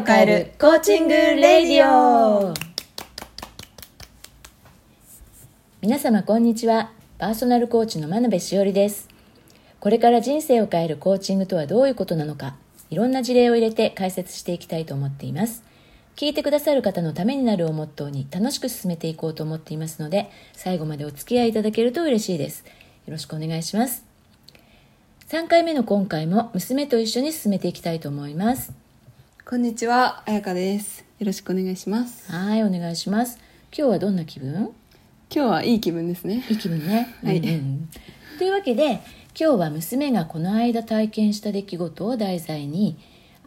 を変えるコーチングレディオ。皆様こんにちは。パーソナルコーチの真鍋しおりです。これから人生を変えるコーチングとはどういうことなのかいろんな事例を入れて解説していきたいと思っています。聞いてくださる方のためになるをモットーに楽しく進めていこうと思っていますので最後までお付き合いいただけると嬉しいです。よろしくお願いします。3回目の今回も娘と一緒に進めていきたいと思います。こんにちは、あやかです。よろしくお願いします。はいお願いします今日はどんな気分？今日はいい気分ですね。いい気分ね。はいうんうんというわけで今日は娘がこの間体験した出来事を題材に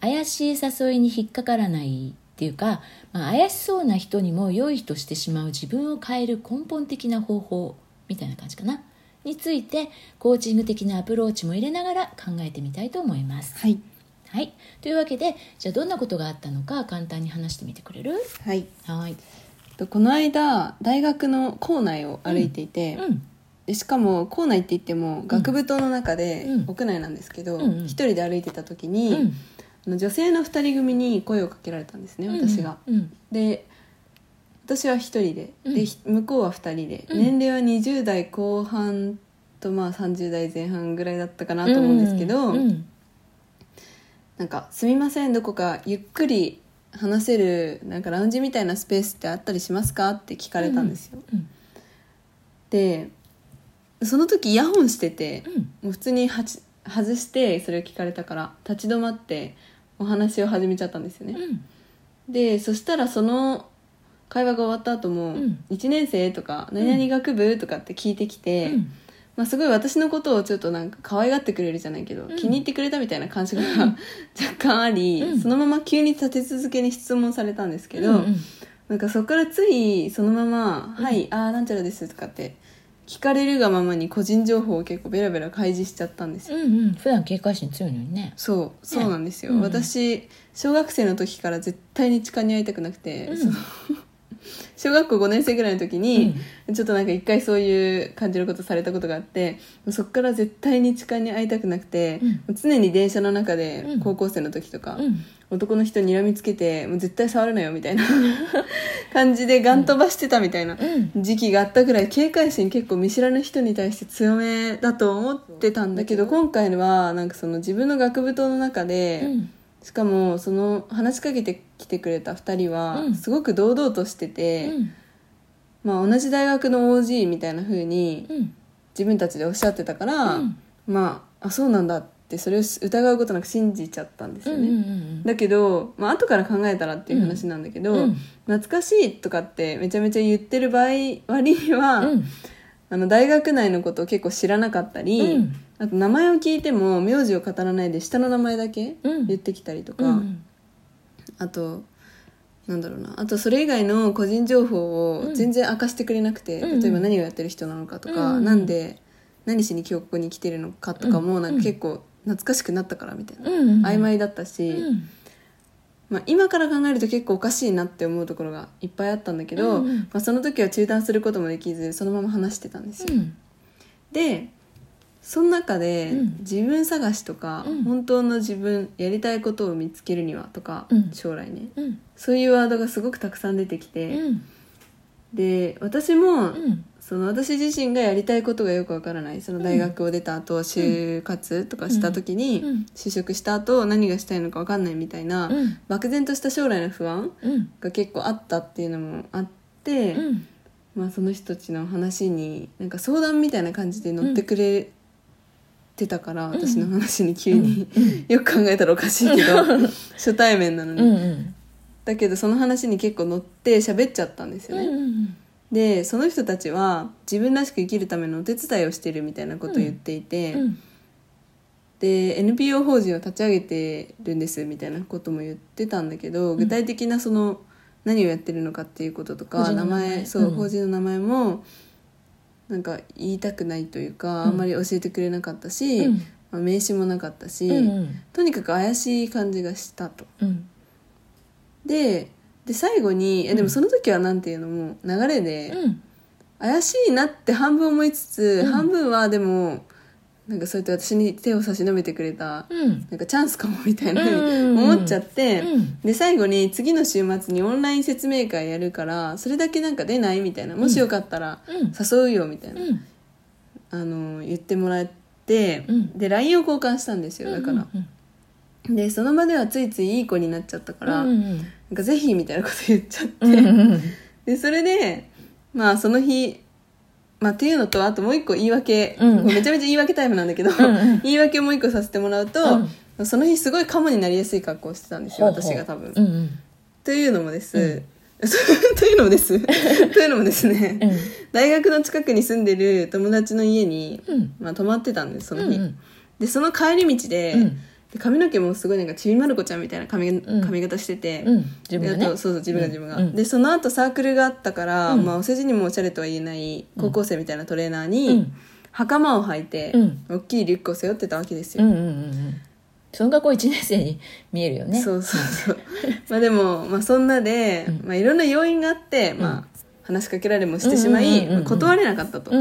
怪しい誘いに引っかからないっていうか、まあ、怪しそうな人にも良いとしてしまう自分を変える根本的な方法みたいな感じかなについてコーチング的なアプローチも入れながら考えてみたいと思います。はい。はい、というわけでじゃあどんなことがあったのか簡単に話してみてくれる？はい。はい、とこの間、大学の校内を歩いていて、うんでしかも校内って言っても学部棟の中で、うん。屋内なんですけど、うんうん。一人で歩いてた時に、うん。あの女性の二人組に声をかけられたんですね、私が。うん。で、私は一人で、うん。でひ向こうは二人で、うん。年齢は20代後半とまあ30代前半ぐらいだったかなと思うんですけど、うんうんなんか「すみませんどこかゆっくり話せるなんかラウンジみたいなスペースってあったりしますか?」って聞かれたんですよ。うんでその時イヤホンしてて、うんもう普通にはち外してそれを聞かれたから立ち止まってお話を始めちゃったんですよね。うんでそしたらその会話が終わった後も「うん1年生?」とか「何々学部?」とかって聞いてきて。うんまあ、すごい私のことをちょっとなんか可愛がってくれるじゃないけど、うん。気に入ってくれたみたいな感じが若干あり、うん。そのまま急に立て続けに質問されたんですけど、うんうん。なんかそこからついそのまま「うん。はいああなんちゃらです」とかって聞かれるがままに個人情報を結構ベラベラ開示しちゃったんですよ、うんうん。普段警戒心強いのにね。そうそうなんですよ、うん。私小学生の時から絶対に痴漢に会いたくなくて、うん。その小学校5年生ぐらいの時に、ちょっとなんか一回そういう感じのことされたことがあってそっから絶対に痴漢に会いたくなくて、うん。常に電車の中でうん。高校生の時とか、うん。男の人に睨みつけてもう絶対触るなよみたいな 感じでガン飛ばしてたみたいなうん。時期があったぐらい警戒心結構見知らぬ人に対して強めだと思ってたんだけど今回はなんかその自分の学部棟の中で、うんしかもその話しかけてきてくれた2人はうん。すごく堂々としてて、うん。まあ、同じ大学の OG みたいな風にうん。自分たちでおっしゃってたから、うん。まああそうなんだってそれを疑うことなく信じちゃったんですよね、うんうん。だけど、まあ後から考えたらっていう話なんだけど、うん。懐かしいとかってめちゃめちゃ言ってる場合割には、うん。あの大学内のことを結構知らなかったり、うんあと名前を聞いても名字を語らないで下の名前だけうん。言ってきたりとか、うんあとなんだろうな。あとそれ以外の個人情報を全然明かしてくれなくて、うん例えば何をやってる人なのかとか、うんなんで何しに今日ここに来てるのかとかもなんか結構懐かしくなったからみたいな、うん。曖昧だったし、うん。まあ、今から考えると結構おかしいなって思うところがいっぱいあったんだけど、うんうん。まあ、その時は中断することもできずそのまま話してたんですよ、うん。でその中で、うん。自分探しとか、うん。本当の自分やりたいことを見つけるにはとか、うん。将来ね。うん。そういうワードがすごくたくさん出てきて、うん。で私も、うん。その私自身がやりたいことがよくわからない。その大学を出た後、就活とかした時に、うん。就職した後何がしたいのかわかんないみたいな、うん。漠然とした将来の不安うん。が結構あったっていうのもあって、うん。まあ、その人たちの話になんか相談みたいな感じで乗ってくれてたから、私の話に急に、よく考えたらおかしいけど 初対面なのに、うんうん。だけどその話に結構乗って喋っちゃったんですよね、うんでその人たちは自分らしく生きるためのお手伝いをしてるみたいなことを言っていて、うん。で NPO 法人を立ち上げてるんですみたいなことも言ってたんだけど、具体的なその何をやってるのかっていうこととか名前。前そう、うん。法人の名前もなんか言いたくないというか、あんまり教えてくれなかったし、うん。まあ、名刺もなかったし、うんうん。とにかく怪しい感じがしたと。うん。でで最後にえでもその時はなんていうのも流れで、うん。怪しいなって半分思いつつ、うん。半分はでもなんかそうやって私に手を差し伸べてくれたうん。なんかチャンスかもみたいな思っちゃって、うん。で最後に次の週末にオンライン説明会やるからそれだけなんか出ないみたいなもしよかったらうん。誘うよみたいな、うん。あの言ってもらって、うん。で LINE を交換したんですよだから、うん。でその場ではついついいい子になっちゃったから、うんうんなんかぜひみたいなこと言っちゃって、でそれでまあその日まあっていうのとあともう一個言い訳、うん。めちゃめちゃ言い訳タイムなんだけど、んうん。言い訳をもう一個させてもらうと、その日すごいカモになりやすい格好をしてたんですよ私が多分、うんうん。というのもです、うん。というのもです。というのもですね、うん。大学の近くに住んでる友達の家に、うん。まあ、泊まってたんですその日、うんうん。でその帰り道で,、うんで髪の毛もすごいなんかちびまる子ちゃんみたいな髪,、ん。髪型してて、うん。自分がね。そうそう自分が自分が、うん。でその後サークルがあったから、うん。まあ、お世辞にもおしゃれとは言えない高校生みたいなトレーナーに、うん。袴を履いて、うん。大きいリュックを背負ってたわけですよ、うんうんうんうんその学校1年生に見えるよね。そうそうそう。まあでも、まあ、そんなで、うん。まあ、いろんな要因があって、まあ、話しかけられもしてしまい、断れなかったと、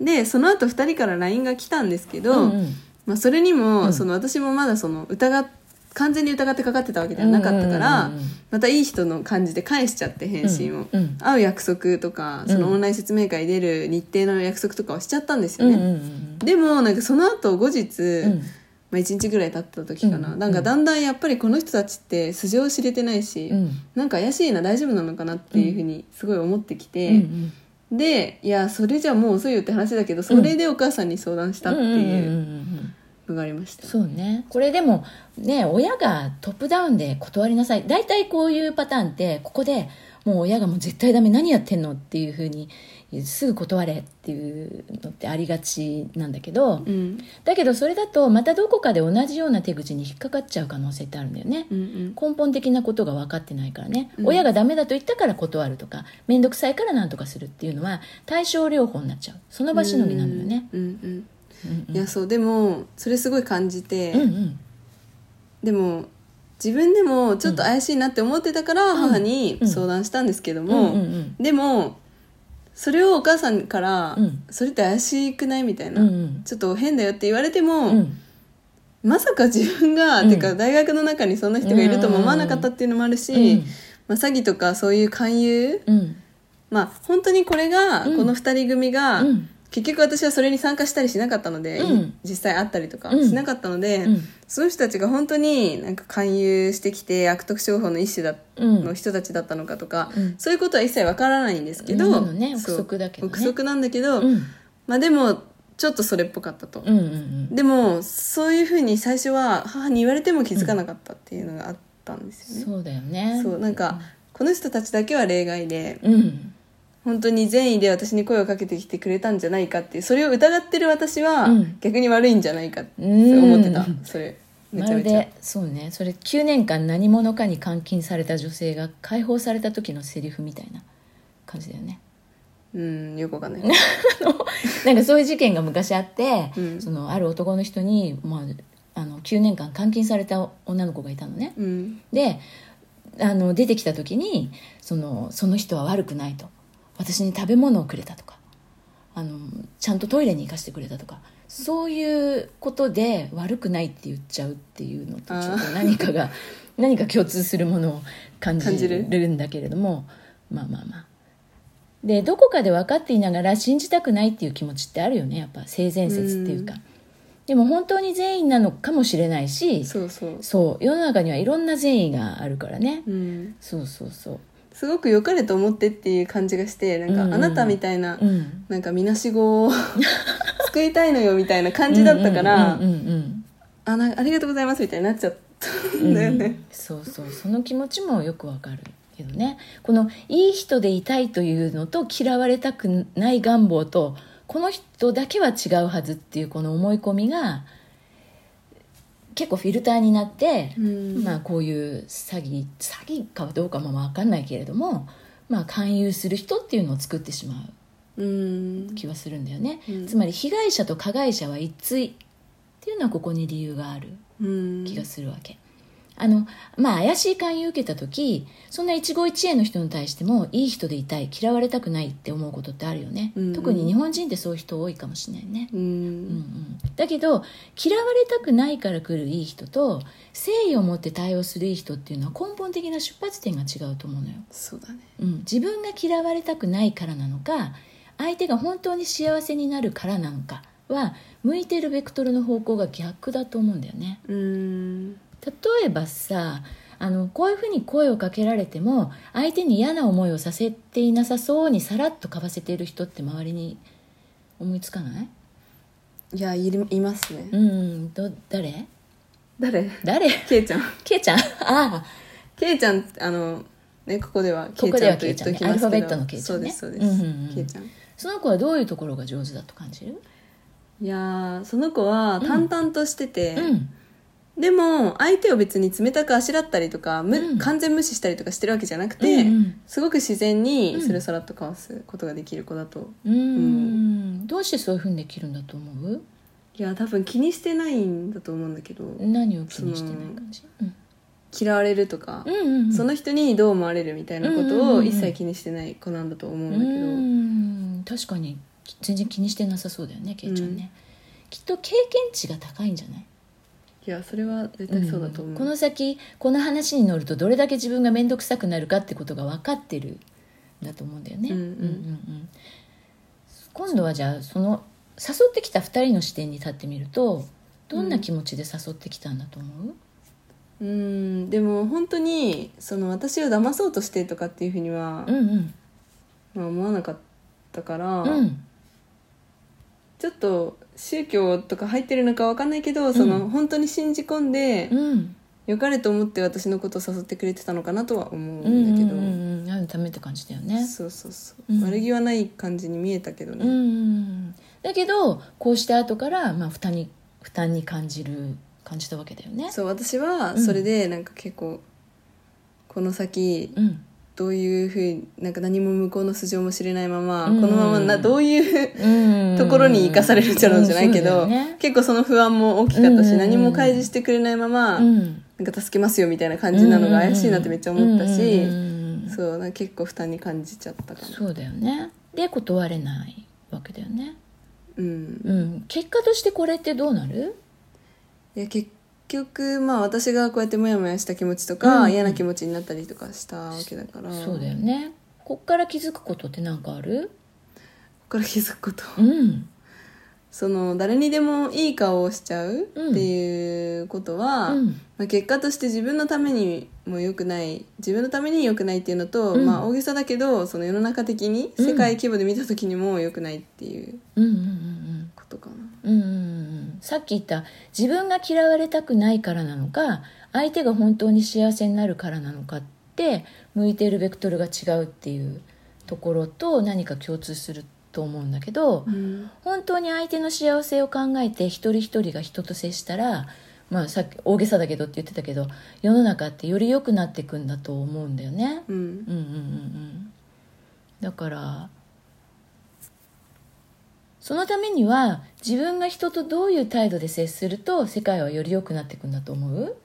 でその後2人から LINE が来たんですけど、うんうんまあ、それにも、うん。その私もまだその疑っ完全に疑ってかかってたわけではなかったから、うんうんうん。うんまたいい人の感じで返しちゃって返信を、うんうん。会う約束とかそのオンライン説明会出る日程の約束とかをしちゃったんですよね、うんうんうんでもなんかその後後日、うん。まあ、1日ぐらい経った時かな、うんなん。かだんだんやっぱりこの人たちって素性を知れてないし、うん。なんか怪しいな大丈夫なのかなっていうふうにすごい思ってきて、うんでいやそれじゃもう遅いよって話だけどそれでお母さんに相談したっていううんのがありました、そうね。これでもね親がトップダウンで断りなさい。大体こういうパターンってここでもう親がもう絶対ダメ何やってんのっていうふうにすぐ断れっていうのってありがちなんだけどうん。だけどそれだとまたどこかで同じような手口に引っかかっちゃう可能性ってあるんだよね。うんうん。根本的なことが分かってないからね、うん。親がダメだと言ったから断るとか面倒くさいから何とかするっていうのは対症療法になっちゃう。その場しのぎなのよね。うんうんうん。いやそう。でもそれすごい感じて、うんうん。でも自分でもちょっと怪しいなって思ってたから母に相談したんですけども、でもそれをお母さんからうん「それって怪しくない?」みたいな、うんうん。ちょっと変だよって言われても、うん。まさか自分が、うん。てか大学の中にそんな人がいるとも思わなかったっていうのもあるし、うん。まあ、詐欺とかそういう勧誘うん。まあ本当にこれが、うん。この2人組が、うん結局私はそれに参加したりしなかったので、うん。実際会ったりとかうん。しなかったので、うん。その人たちが本当になんか勧誘してきて悪徳商法の一種だ、うん。の人たちだったのかとか、うん。そういうことは一切わからないんですけど、ね。憶測だけどね。憶測なんだけど、うん。まあでもちょっとそれっぽかったと。うんうん。でもそういうふうに最初は母に言われても気づかなかったっていうのがあったんですよね。そうだよね。そうなんかこの人たちだけは例外でうん本当に善意で私に声をかけてきてくれたんじゃないかっていうそれを疑ってる私はうん。逆に悪いんじゃないかってうん思ってた。それ めまるちゃめちゃ。でそうねそれ9年間何者かに監禁された女性が解放された時のセリフみたいな感じだよね。うんよくわかんない。なんかそういう事件が昔あって、うん。そのある男の人に、まあ、あの9年間監禁された女の子がいたのね。うん。であの出てきた時にそのその人は悪くないと私に食べ物をくれたとかあのちゃんとトイレに行かせてくれたとかそういうことで悪くないって言っちゃうっていうのとちょっと何かが 何か共通するものを感じるるんだけれどもまあまあまあ。でどこかで分かっていながら信じたくないっていう気持ちってあるよねやっぱ性善説っていうか、でも本当に善意なのかもしれないしそうそうそう世の中にはいろん。な善意があるからね、うんそうそうそうすごく良かれと思ってっていう感じがしてなんか、あなたみたいな、うん。なんかみなしごを 救いたいのよみたいな感じだったから、ありがとうございますみたいになっちゃったうんんだよね、うん。そうそう。その気持ちもよくわかるけどね。このいい人でいたいというのと嫌われたくない願望とこの人だけは違うはずっていうこの思い込みが結構フィルターになって、うん。まあこういう詐欺詐欺かどうかも分かんないけれども、まあ、勧誘する人っていうのを作ってしまううん。気はするんだよね、うん。つまり被害者と加害者は一対っていうのはここに理由があるうん。気がするわけ、あのまあ怪しい勧誘受けた時そんな一期一会の人に対してもいい人でいたい嫌われたくないって思うことってあるよね、うんうん。特に日本人ってそういう人多いかもしれないね、うん。うんうん、だけど嫌われたくないから来るいい人と誠意を持って対応するいい人っていうのは根本的な出発点が違うと思うのよ、そうだね。うん、自分が嫌われたくないからなのか相手が本当に幸せになるからなのかは向いてるベクトルの方向が逆だと思うんだよね。うん例えばさあのこういうふうに声をかけられても相手に嫌な思いをさせていなさそうにさらっとかわせている人って周りに思いつかない？いやいるいますね。うんど誰？誰？誰？ケイちゃん。ケイちゃん？ああ。ケイちゃんあのねここではここではケイちゃんと言っときますけど。アルファベットのケイちゃんね。そうですそうです、うんうんうん。ケイちゃん。その子はどういうところが上手だと感じる？いやーその子は淡々としてて、うんでも相手を別に冷たくあしらったりとか、むうん。完全無視したりとかしてるわけじゃなくて、うんうん。すごく自然にうん。スルサラッとかわすことができる子だと、うーん。どうしてそういうふうにできるんだと思う？いや多分気にしてないんだと思うんだけど、何を気にしてない感じ？うん。嫌われるとか、うんうんうん。その人にどう思われるみたいなことうんうんうんうんを一切気にしてない子なんだと思うんだけど、うん。確かに全然気にしてなさそうだよねケイちゃんね、きっと経験値が高いんじゃない？いやそれは絶対そうだと思う、ん。この先この話に乗るとどれだけ自分が面倒くさくなるかってことが分かってるんだと思うんだよね、うんうん。うん今度はじゃあその誘ってきた2人の視点に立ってみるとどんな気持ちで誘ってきたんだと思う、うん。でも本当にその私を騙そうとしてとかっていうふうには、うん、うん。まあ、思わなかったから、うんちょっと宗教とか入ってるのかわかんないけど、その本当に信じ込んで、うん。良かれと思って私のことを誘ってくれてたのかなとは思ううんんだけど、うんうんうんためって感じだよね。そうそうそう、うん。悪気はない感じに見えたけどね、うんうんうん。だけどこうして後から、まあ、負担に負担に感じる感じたわけだよね。そう私はそれでなんか結構この先うんどういうふうになんか何も向こうの素性も知れないまま、うん。このままなどういううん。ところに生かされるんじゃろうじゃないけうんど、そうだよね。結構その不安も大きかったし、うん。何も開示してくれないまま、うん。なんか助けますよみたいな感じなのが怪しいなってめっちゃ思ったし、そうなんか結構負担に感じちゃったかな。そうだよね。で断れないわけだよね。うん。うん。結果としてこれってどうなる？いや結局まあ私がこうやってモヤモヤした気持ちとか、うん。嫌な気持ちになったりとかしたわけだから。そうだよね。こっから気づくことって何かある？ここから気づくこと。うん。その誰にでもいい顔をしちゃうっていうことは、うん。まあ、結果として自分のためにも良くない自分のために良くないっていうのと、うん。まあ大げさだけどその世の中的にうん。世界規模で見た時にも良くないっていううんうんうんことかな、うんうんうんうんさっき言った自分が嫌われたくないからなのか相手が本当に幸せになるからなのかって向いているベクトルが違うっていうところと何か共通すると思うんだけど、うん。本当に相手の幸せを考えて一人一人が人と接したら、まあ、さっき大げさだけどって言ってたけど世の中ってより良くなっていくんだと思うんだよね。うん。うんうんうんうん。だからそのためには自分が人とどういう態度で接すると世界はより良くなっていくんだと思う？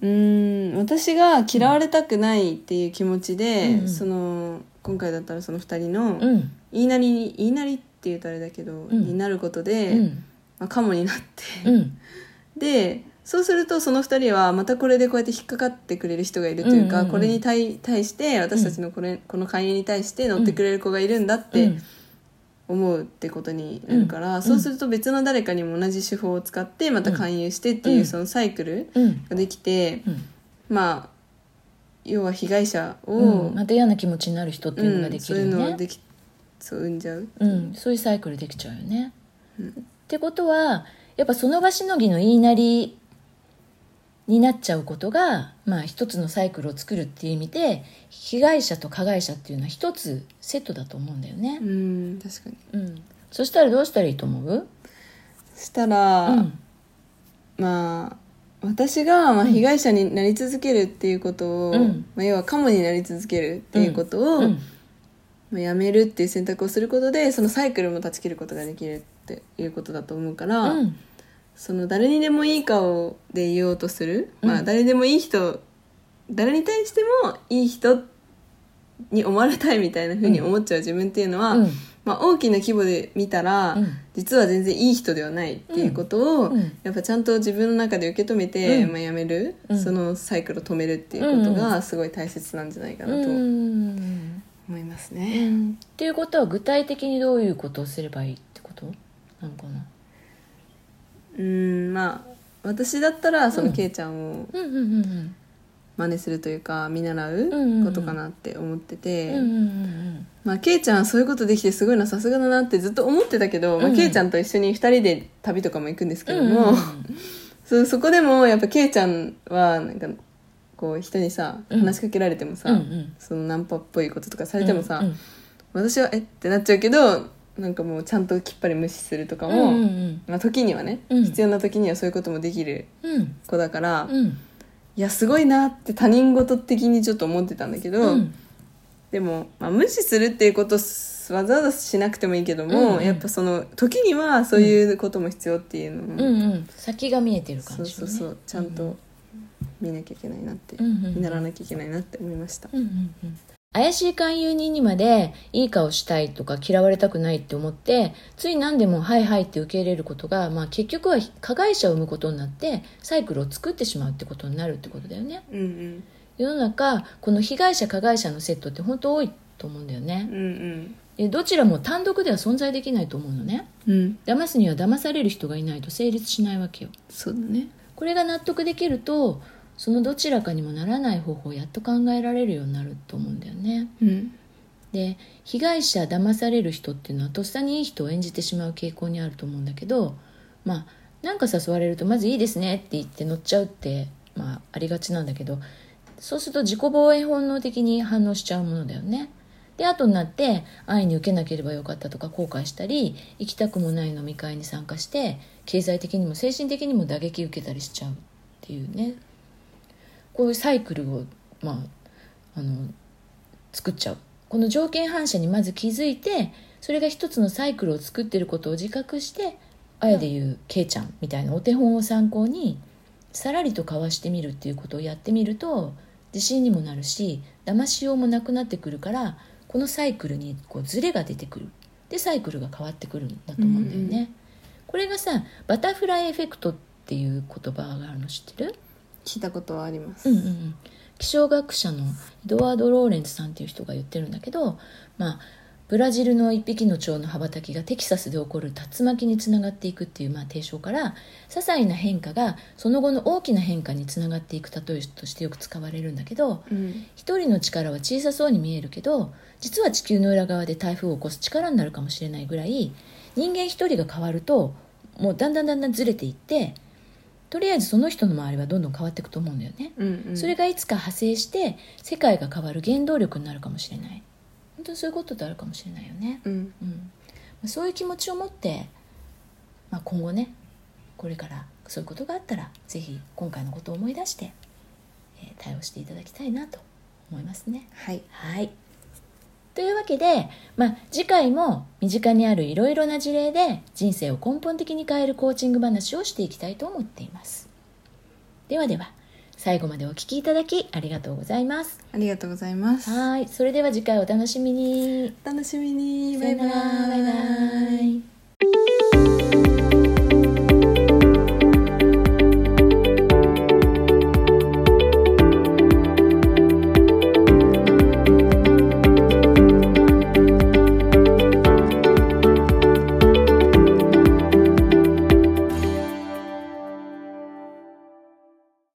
うん私が嫌われたくないっていう気持ちで、うん。その今回だったらその2人のうん。言いなりに言いなりって言うとあれだけど、ん。になることうで、ん。まあ、カモになって、うん。でそうするとその2人はまたこれでこうやって引っかかってくれる人がいるというか、これに対対して私たちのこれ、この会員に対して乗ってくれる子がいるんだってうん思うってことになるから、うん。そうすると別の誰かにも同じ手法を使ってまた勧誘してっていう、うん。そのサイクルうん。ができて、うん。まあ要は被害者を、うん。また嫌な気持ちになる人っていうのができそういうるよね、のをできそう生んじゃう、うん、そういうサイクルできちゃうよね。うん。ってことはやっぱその場しのぎの言いなりになっちゃうことが、まあ、一つのサイクルを作るっていう意味で被害者と加害者っていうのは一つセットだと思うんだよね。う。ん確かに。うん、そしたらどうしたらいいと思う？そしたら、うん。まあ私がまあ被害者になり続けるっていうことを、うん。まあ、要はカモになり続けるっていうことを、うん。まあ、やめるっていう選択をすることでそのサイクルも断ち切ることができるっていうことだと思うから、うんその誰にでもいい顔で言おうとする、まあうん誰でもいい人誰に対してもいい人に思われたいみたいな風に思っちゃう自分っていうのは、うん。まあ、大きな規模で見たら、うん。実は全然いい人ではないっていうことを、うん。うん。やっぱちゃんと自分の中で受け止めて、うん。まあ、やめる、うん。そのサイクルを止めるっていうことがすごい大切なんじゃないかなとうん。思いますうね。ん。っていうことは具体的にどういうことをすればいいってこと？なのかなうんまあ私だったらそのうんケイちゃんを真似するというか見習うことかなって思ってて、まあ、ケイちゃんはそういうことできてすごいなさすがだなってずっと思ってたけど、まあ、うん。ケイちゃんと一緒に2人で旅とかも行くんですけども、そそこでもやっぱケイちゃんはなんかこう人にさうん。話しかけられてもさ、そのナンパっぽいこととかされてもさ、私はえ？ってなっちゃうけどなんかもうちゃんときっぱり無視するとかも、うんうんまあ、時にはね、うん。必要な時にはそういうこともできるうん。子だから、いうん。やすごいなって他人事的にちょっと思ってたんだけど、うん。でも、まあ、無視するっていうことすわざわざしなくてもいいけども、うんうん。やっぱその時にはそういうことも必要っていうのも、うん。うん先が見えてるそう感じそうそうちゃんと見なきゃいけないなって、うんうんうん。見習わなきゃいけないなって思いました、うんうんうん怪しい勧誘人にまでいい顔したいとか嫌われたくないって思ってつい何でも「はいはい」って受け入れることが、まあ、結局は加害者を生むことになってサイクルを作ってしまうってことになるってことだよね。うんうん。世の中この被害者加害者のセットって本当多いと思うんだよね。うんうん。でどちらも単独では存在できないと思うのね。うん。騙すには騙される人がいないと成立しないわけよ。そうだね。これが納得できるとそのどちらかにもならない方法をやっと考えられるようになると思うんだよね。うん。で被害者騙される人っていうのはとっさにいい人を演じてしまう傾向にあると思うんだけどまあなんか誘われるとまずいいですねって言って乗っちゃうって、まあ、ありがちなんだけどそうすると自己防衛本能的に反応しちゃうものだよね。で後になって愛に受けなければよかったとか後悔したり行きたくもない飲み会に参加して経済的にも精神的にも打撃受けたりしちゃうっていうねこういうサイクルをまああの作っちゃう。この条件反射にまず気づいてそれが一つのサイクルを作ってることを自覚してあやでいうケイちゃんみたいなお手本を参考にさらりとかわしてみるっていうことをやってみると自信にもなるし騙しようもなくなってくるからこのサイクルにこうズレが出てくる。でサイクルが変わってくるんだと思うんだよね、うん。うこれがさバタフライエフェクトっていう言葉があるの知ってる？聞いたことはあります、うんうんうん、気象学者のエドワード・ローレンツさんっていう人が言ってるんだけど、まあ、ブラジルの一匹の蝶の羽ばたきがテキサスで起こる竜巻につながっていくっていう、まあ、提唱から些細な変化がその後の大きな変化につながっていく例えとしてよく使われるんだけどうん。一人の力は小さそうに見えるけど実は地球の裏側で台風を起こす力になるかもしれないぐらい人間一人が変わるともうだんだんだんだんずれていってとりあえずその人の周りはどんどん変わっていくと思うんだよね。うんうん、それがいつか派生して世界が変わる原動力になるかもしれない。本当にそういうことってあるかもしれないよね、うん。うん。まあそういう気持ちを持って、まあ、今後ねこれからそういうことがあったらぜひ今回のことを思い出して、えー対応していただきたいなと思いますね。はい。はいというわけで、まあ、次回も身近にあるいろいろな事例で人生を根本的に変えるコーチング話をしていきたいと思っています。ではでは最後までお聞きいただきありがとうございます。ありがとうございます。はいそれでは次回お楽しみに。お楽しみに。さよなら。バイバイ